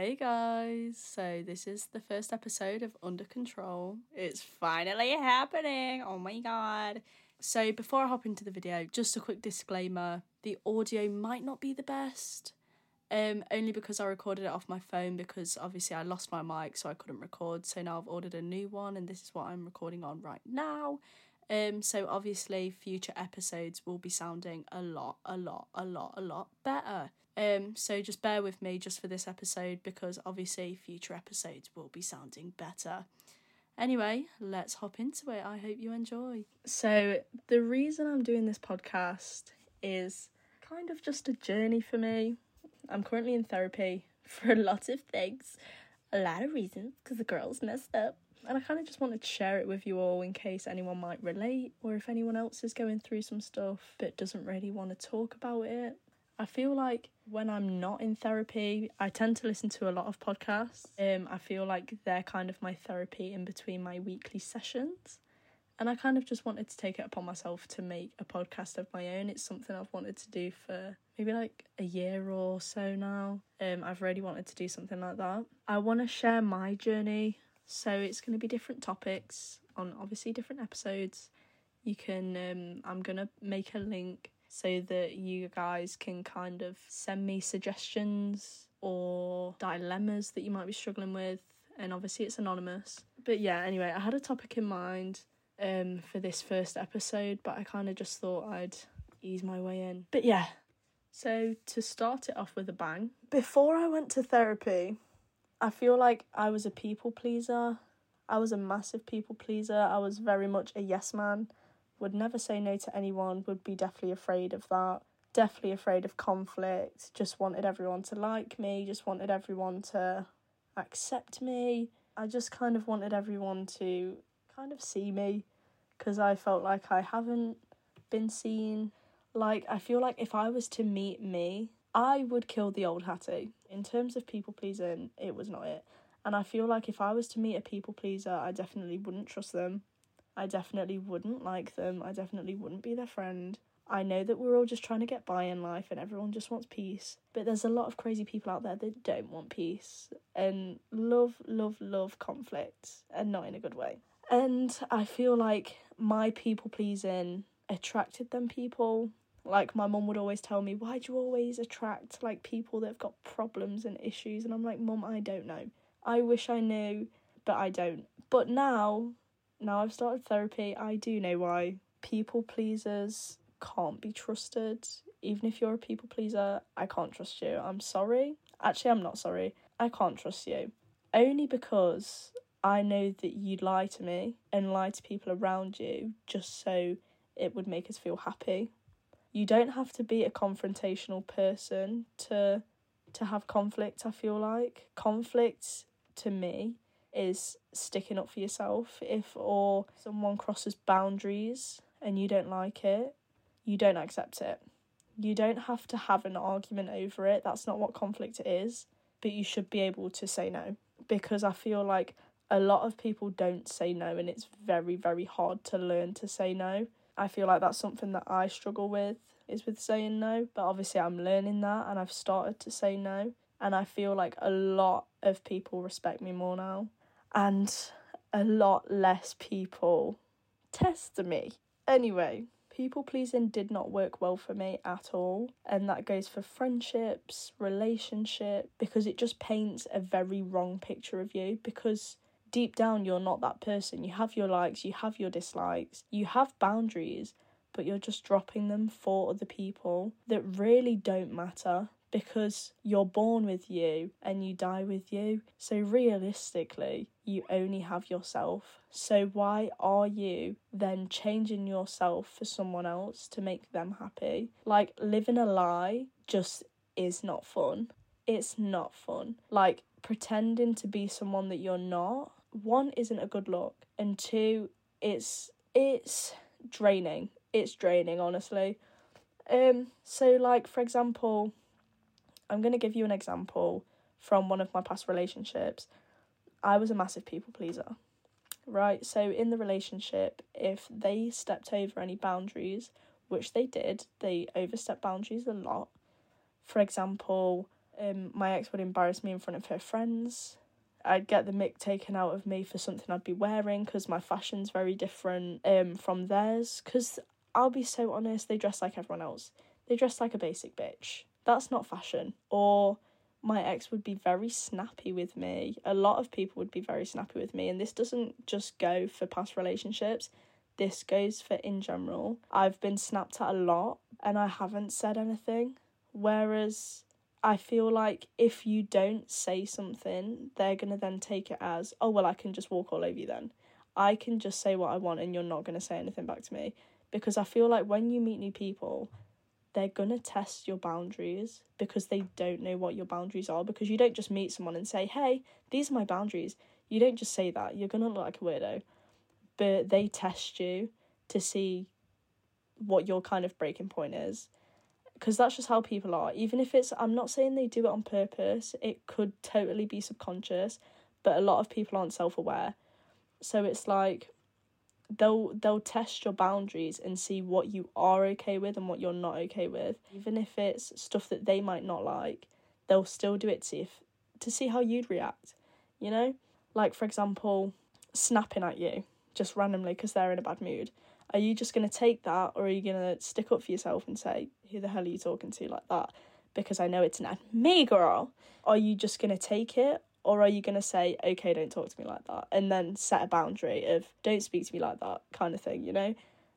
Hey guys, so this is the first episode of Under Control. It's finally happening! Oh my god. So, before I hop into the video, just a quick disclaimer the audio might not be the best, um, only because I recorded it off my phone because obviously I lost my mic so I couldn't record. So now I've ordered a new one and this is what I'm recording on right now. Um, so obviously future episodes will be sounding a lot, a lot, a lot, a lot better. Um, so just bear with me just for this episode because obviously future episodes will be sounding better. Anyway, let's hop into it. I hope you enjoy. So, the reason I'm doing this podcast is kind of just a journey for me. I'm currently in therapy for a lot of things, a lot of reasons, because the girl's messed up. And I kind of just wanted to share it with you all in case anyone might relate or if anyone else is going through some stuff but doesn't really want to talk about it. I feel like when I'm not in therapy, I tend to listen to a lot of podcasts. Um, I feel like they're kind of my therapy in between my weekly sessions. And I kind of just wanted to take it upon myself to make a podcast of my own. It's something I've wanted to do for maybe like a year or so now. Um, I've really wanted to do something like that. I want to share my journey, so it's going to be different topics on obviously different episodes. You can, um, I'm going to make a link so that you guys can kind of send me suggestions or dilemmas that you might be struggling with. And obviously, it's anonymous. But yeah, anyway, I had a topic in mind um, for this first episode, but I kind of just thought I'd ease my way in. But yeah, so to start it off with a bang, before I went to therapy, I feel like I was a people pleaser. I was a massive people pleaser. I was very much a yes man would never say no to anyone, would be definitely afraid of that. Definitely afraid of conflict, just wanted everyone to like me, just wanted everyone to accept me. I just kind of wanted everyone to kind of see me because I felt like I haven't been seen. Like, I feel like if I was to meet me, I would kill the old Hattie. In terms of people pleasing, it was not it. And I feel like if I was to meet a people pleaser, I definitely wouldn't trust them. I definitely wouldn't like them. I definitely wouldn't be their friend. I know that we're all just trying to get by in life and everyone just wants peace. But there's a lot of crazy people out there that don't want peace and love, love, love conflict and not in a good way. And I feel like my people pleasing attracted them people. Like my mom would always tell me, why do you always attract like people that have got problems and issues? And I'm like, "Mom, I don't know. I wish I knew, but I don't. But now now I've started therapy, I do know why. People pleasers can't be trusted. Even if you're a people pleaser, I can't trust you. I'm sorry. Actually, I'm not sorry. I can't trust you. Only because I know that you'd lie to me and lie to people around you just so it would make us feel happy. You don't have to be a confrontational person to to have conflict, I feel like. Conflict to me is sticking up for yourself. If or someone crosses boundaries and you don't like it, you don't accept it. You don't have to have an argument over it. That's not what conflict is, but you should be able to say no because I feel like a lot of people don't say no and it's very very hard to learn to say no. I feel like that's something that I struggle with is with saying no, but obviously I'm learning that and I've started to say no and I feel like a lot of people respect me more now and a lot less people test me. Anyway, people pleasing did not work well for me at all, and that goes for friendships, relationship, because it just paints a very wrong picture of you because deep down you're not that person. You have your likes, you have your dislikes, you have boundaries, but you're just dropping them for other people that really don't matter because you're born with you and you die with you. So realistically, you only have yourself. So why are you then changing yourself for someone else to make them happy? Like living a lie just is not fun. It's not fun. Like pretending to be someone that you're not. One isn't a good look and two it's it's draining. It's draining honestly. Um so like for example, I'm going to give you an example from one of my past relationships. I was a massive people pleaser, right? So, in the relationship, if they stepped over any boundaries, which they did, they overstepped boundaries a lot. For example, Um, my ex would embarrass me in front of her friends. I'd get the mick taken out of me for something I'd be wearing because my fashion's very different um, from theirs. Because I'll be so honest, they dress like everyone else. They dress like a basic bitch. That's not fashion. Or my ex would be very snappy with me. A lot of people would be very snappy with me. And this doesn't just go for past relationships, this goes for in general. I've been snapped at a lot and I haven't said anything. Whereas I feel like if you don't say something, they're going to then take it as, oh, well, I can just walk all over you then. I can just say what I want and you're not going to say anything back to me. Because I feel like when you meet new people, they're going to test your boundaries because they don't know what your boundaries are. Because you don't just meet someone and say, hey, these are my boundaries. You don't just say that. You're going to look like a weirdo. But they test you to see what your kind of breaking point is because that's just how people are. Even if it's, I'm not saying they do it on purpose, it could totally be subconscious, but a lot of people aren't self aware. So it's like they'll they'll test your boundaries and see what you are okay with and what you're not okay with. Even if it's stuff that they might not like, they'll still do it to see if to see how you'd react. You know, like for example, snapping at you just randomly because they're in a bad mood. Are you just going to take that or are you going to stick up for yourself and say, who the hell are you talking to like that? Because I know it's not me, girl. Are you just going to take it or are you going to say, okay, don't talk to me like that? And then set a boundary of, don't speak to me like that kind of thing, you know?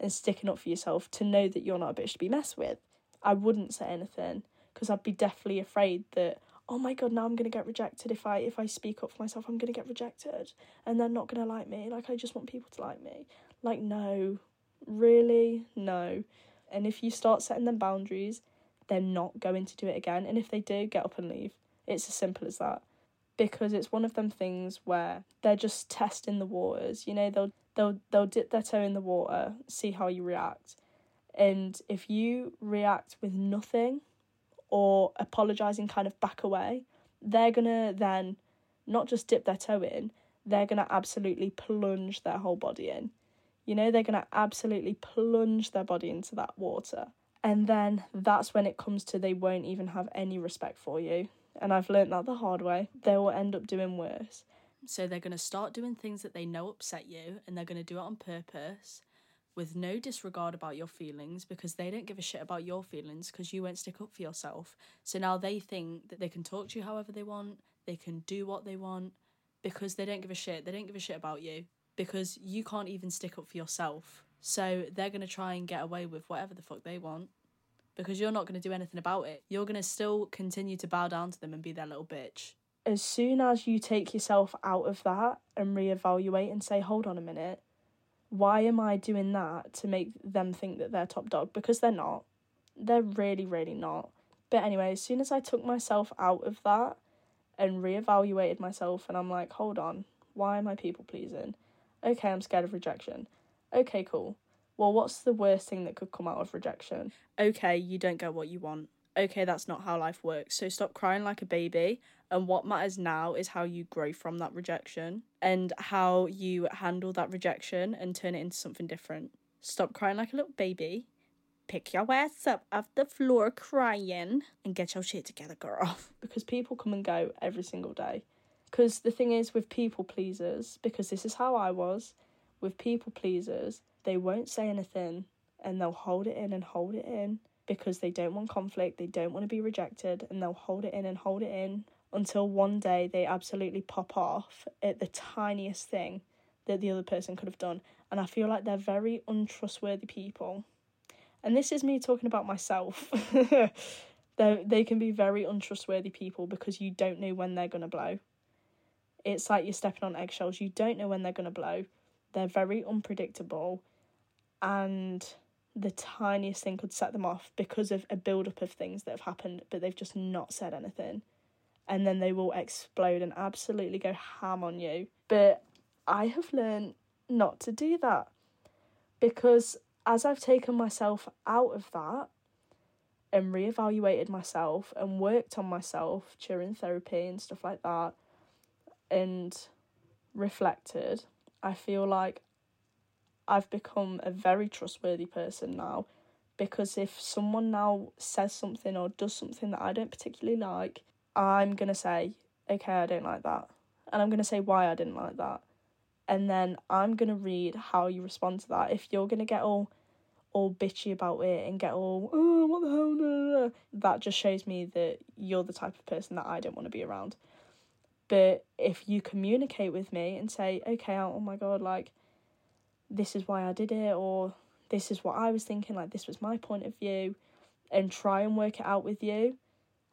And sticking up for yourself to know that you're not a bitch to be messed with. I wouldn't say anything because I'd be definitely afraid that, oh my god, now I'm gonna get rejected if I if I speak up for myself, I'm gonna get rejected and they're not gonna like me. Like I just want people to like me. Like no, Really? No. And if you start setting them boundaries, they're not going to do it again. And if they do, get up and leave. It's as simple as that. Because it's one of them things where they're just testing the waters. You know, they'll they'll they'll dip their toe in the water, see how you react. And if you react with nothing or apologizing kind of back away, they're gonna then not just dip their toe in, they're gonna absolutely plunge their whole body in. You know, they're going to absolutely plunge their body into that water. And then that's when it comes to they won't even have any respect for you. And I've learned that the hard way. They will end up doing worse. So they're going to start doing things that they know upset you and they're going to do it on purpose with no disregard about your feelings because they don't give a shit about your feelings because you won't stick up for yourself. So now they think that they can talk to you however they want, they can do what they want because they don't give a shit. They don't give a shit about you because you can't even stick up for yourself. So they're going to try and get away with whatever the fuck they want because you're not going to do anything about it. You're going to still continue to bow down to them and be their little bitch. As soon as you take yourself out of that and reevaluate and say, hold on a minute, why am I doing that to make them think that they're top dog? Because they're not. They're really, really not. But anyway, as soon as I took myself out of that and reevaluated myself, and I'm like, hold on, why am I people pleasing? Okay, I'm scared of rejection. Okay, cool. Well, what's the worst thing that could come out of rejection? Okay, you don't get what you want. Okay, that's not how life works. So stop crying like a baby. And what matters now is how you grow from that rejection and how you handle that rejection and turn it into something different. Stop crying like a little baby. Pick your ass up off the floor crying and get your shit together, girl. Because people come and go every single day. Because the thing is, with people pleasers, because this is how I was, with people pleasers, they won't say anything and they'll hold it in and hold it in because they don't want conflict, they don't want to be rejected, and they'll hold it in and hold it in until one day they absolutely pop off at the tiniest thing that the other person could have done. And I feel like they're very untrustworthy people. And this is me talking about myself. they they can be very untrustworthy people because you don't know when they're going to blow. It's like you're stepping on eggshells. You don't know when they're going to blow. They're very unpredictable. And the tiniest thing could set them off because of a build up of things that have happened, but they've just not said anything. And then they will explode and absolutely go ham on you. But I have learned not to do that because as I've taken myself out of that and reevaluated myself and worked on myself during therapy and stuff like that, and reflected, I feel like I've become a very trustworthy person now because if someone now says something or does something that I don't particularly like, I'm going to say, okay, I don't like that. And I'm going to say why I didn't like that. And then I'm going to read how you respond to that. If you're going to get all all bitchy about it and get all, oh, what the hell, no, no, no. that just shows me that you're the type of person that I don't want to be around. But if you communicate with me and say, okay, oh my god, like, this is why I did it, or this is what I was thinking, like, this was my point of view, and try and work it out with you,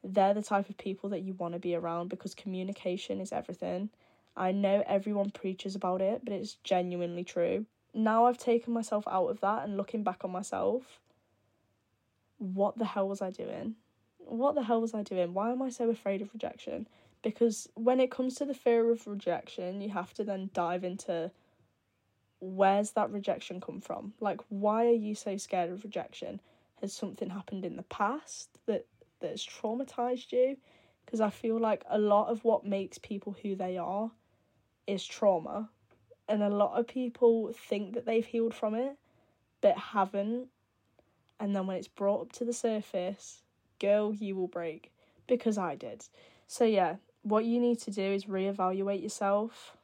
they're the type of people that you want to be around because communication is everything. I know everyone preaches about it, but it's genuinely true. Now I've taken myself out of that and looking back on myself, what the hell was I doing? What the hell was I doing? Why am I so afraid of rejection? Because when it comes to the fear of rejection, you have to then dive into where's that rejection come from? Like why are you so scared of rejection? Has something happened in the past that that's traumatized you? Because I feel like a lot of what makes people who they are is trauma. And a lot of people think that they've healed from it, but haven't. And then when it's brought up to the surface, girl, you will break. Because I did. So, yeah, what you need to do is reevaluate yourself,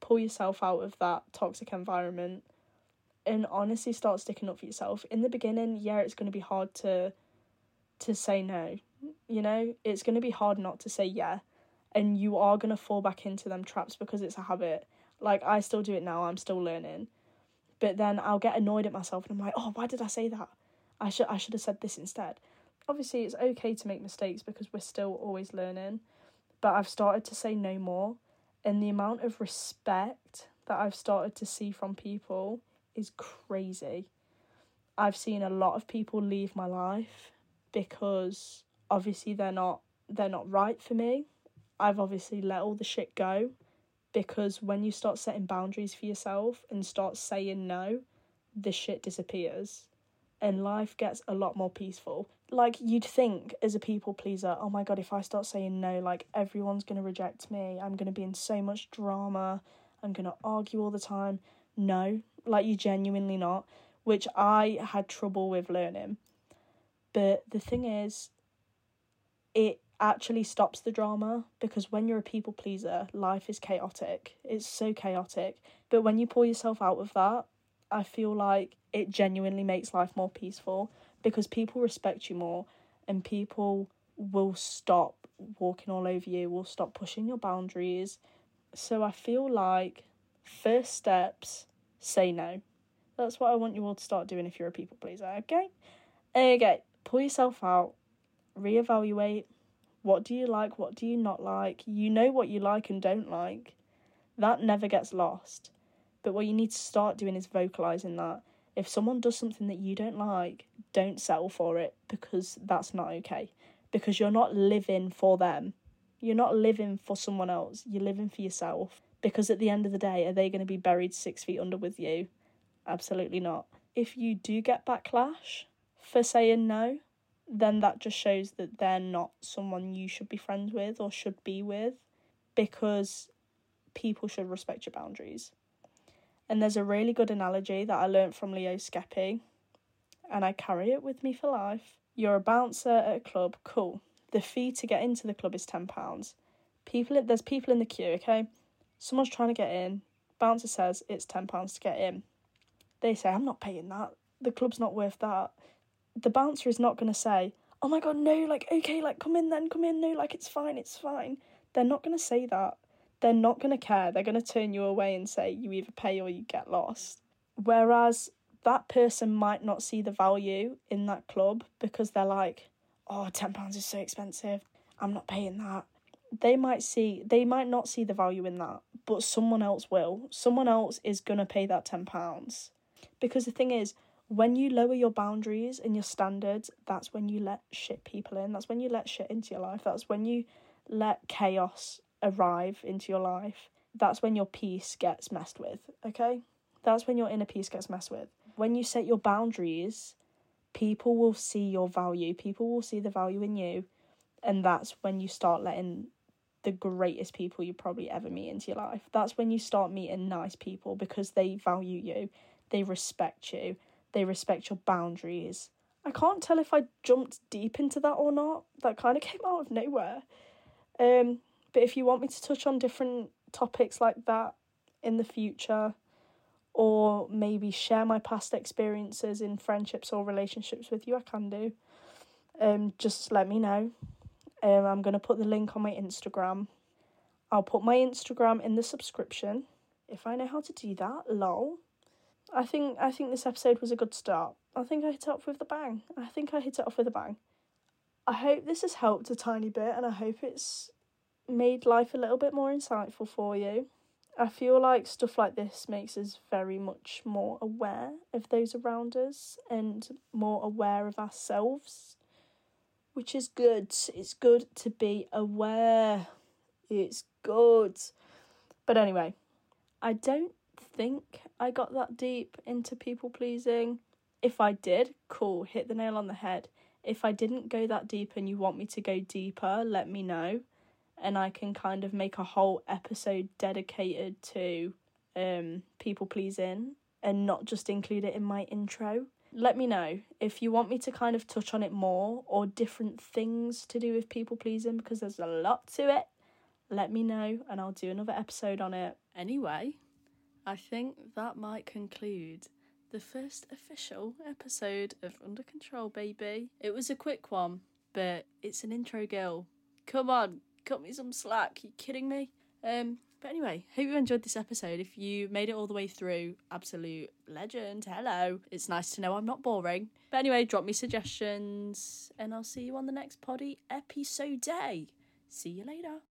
pull yourself out of that toxic environment, and honestly start sticking up for yourself. In the beginning, yeah, it's going to be hard to to say no. You know, it's going to be hard not to say yeah, and you are going to fall back into them traps because it's a habit. Like I still do it now. I'm still learning. But then I'll get annoyed at myself and I'm like, "Oh, why did I say that? I should I should have said this instead." Obviously, it's okay to make mistakes because we're still always learning but I've started to say no more. And the amount of respect that I've started to see from people is crazy. I've seen a lot of people leave my life because obviously they're not they're not right for me. I've obviously let all the shit go because when you start setting boundaries for yourself and start saying no, the shit disappears and life gets a lot more peaceful. Like you'd think as a people pleaser, oh my god, if I start saying no, like everyone's gonna reject me. I'm gonna be in so much drama. I'm gonna argue all the time. No, like you genuinely not, which I had trouble with learning. But the thing is, it actually stops the drama because when you're a people pleaser, life is chaotic. It's so chaotic. But when you pull yourself out of that, I feel like it genuinely makes life more peaceful because people respect you more and people will stop walking all over you, will stop pushing your boundaries. So I feel like first steps say no. That's what I want you all to start doing if you're a people pleaser, okay? Okay, pull yourself out, reevaluate. What do you like? What do you not like? You know what you like and don't like. That never gets lost. But what you need to start doing is vocalizing that. If someone does something that you don't like, don't settle for it because that's not okay. Because you're not living for them. You're not living for someone else. You're living for yourself. Because at the end of the day, are they going to be buried six feet under with you? Absolutely not. If you do get backlash for saying no, then that just shows that they're not someone you should be friends with or should be with because people should respect your boundaries. And there's a really good analogy that I learnt from Leo Skepi, and I carry it with me for life. You're a bouncer at a club, cool. The fee to get into the club is ten pounds. People, there's people in the queue. Okay, someone's trying to get in. Bouncer says it's ten pounds to get in. They say I'm not paying that. The club's not worth that. The bouncer is not going to say, "Oh my god, no! Like okay, like come in then, come in. No, like it's fine, it's fine." They're not going to say that they're not going to care. They're going to turn you away and say you either pay or you get lost. Whereas that person might not see the value in that club because they're like, oh, £10 is so expensive. I'm not paying that. They might see, they might not see the value in that, but someone else will. Someone else is going to pay that £10. Because the thing is, when you lower your boundaries and your standards, that's when you let shit people in. That's when you let shit into your life. That's when you let chaos arrive into your life, that's when your peace gets messed with, okay? That's when your inner peace gets messed with. When you set your boundaries, people will see your value, people will see the value in you, and that's when you start letting the greatest people you probably ever meet into your life. That's when you start meeting nice people because they value you, they respect you, they respect your boundaries. I can't tell if I jumped deep into that or not. That kind of came out of nowhere. Um, but if you want me to touch on different topics like that in the future, or maybe share my past experiences in friendships or relationships with you, I can do. Um, just let me know. Um, I'm gonna put the link on my Instagram. I'll put my Instagram in the subscription if I know how to do that. Lol. I think I think this episode was a good start. I think I hit it off with a bang. I think I hit it off with a bang. I hope this has helped a tiny bit and I hope it's made life a little bit more insightful for you. I feel like stuff like this makes us very much more aware of those around us and more aware of ourselves, which is good. It's good to be aware. It's good. But anyway, I don't think I got that deep into people pleasing. If I did, cool, hit the nail on the head. If I didn't go that deep and you want me to go deeper, let me know. And I can kind of make a whole episode dedicated to um, people pleasing and not just include it in my intro. Let me know if you want me to kind of touch on it more or different things to do with people pleasing because there's a lot to it. Let me know and I'll do another episode on it. Anyway, I think that might conclude the first official episode of Under Control, baby. It was a quick one, but it's an intro, girl. Come on, cut me some slack. You kidding me? Um, but anyway, hope you enjoyed this episode. If you made it all the way through, absolute legend. Hello. It's nice to know I'm not boring. But anyway, drop me suggestions, and I'll see you on the next poddy episode day. See you later.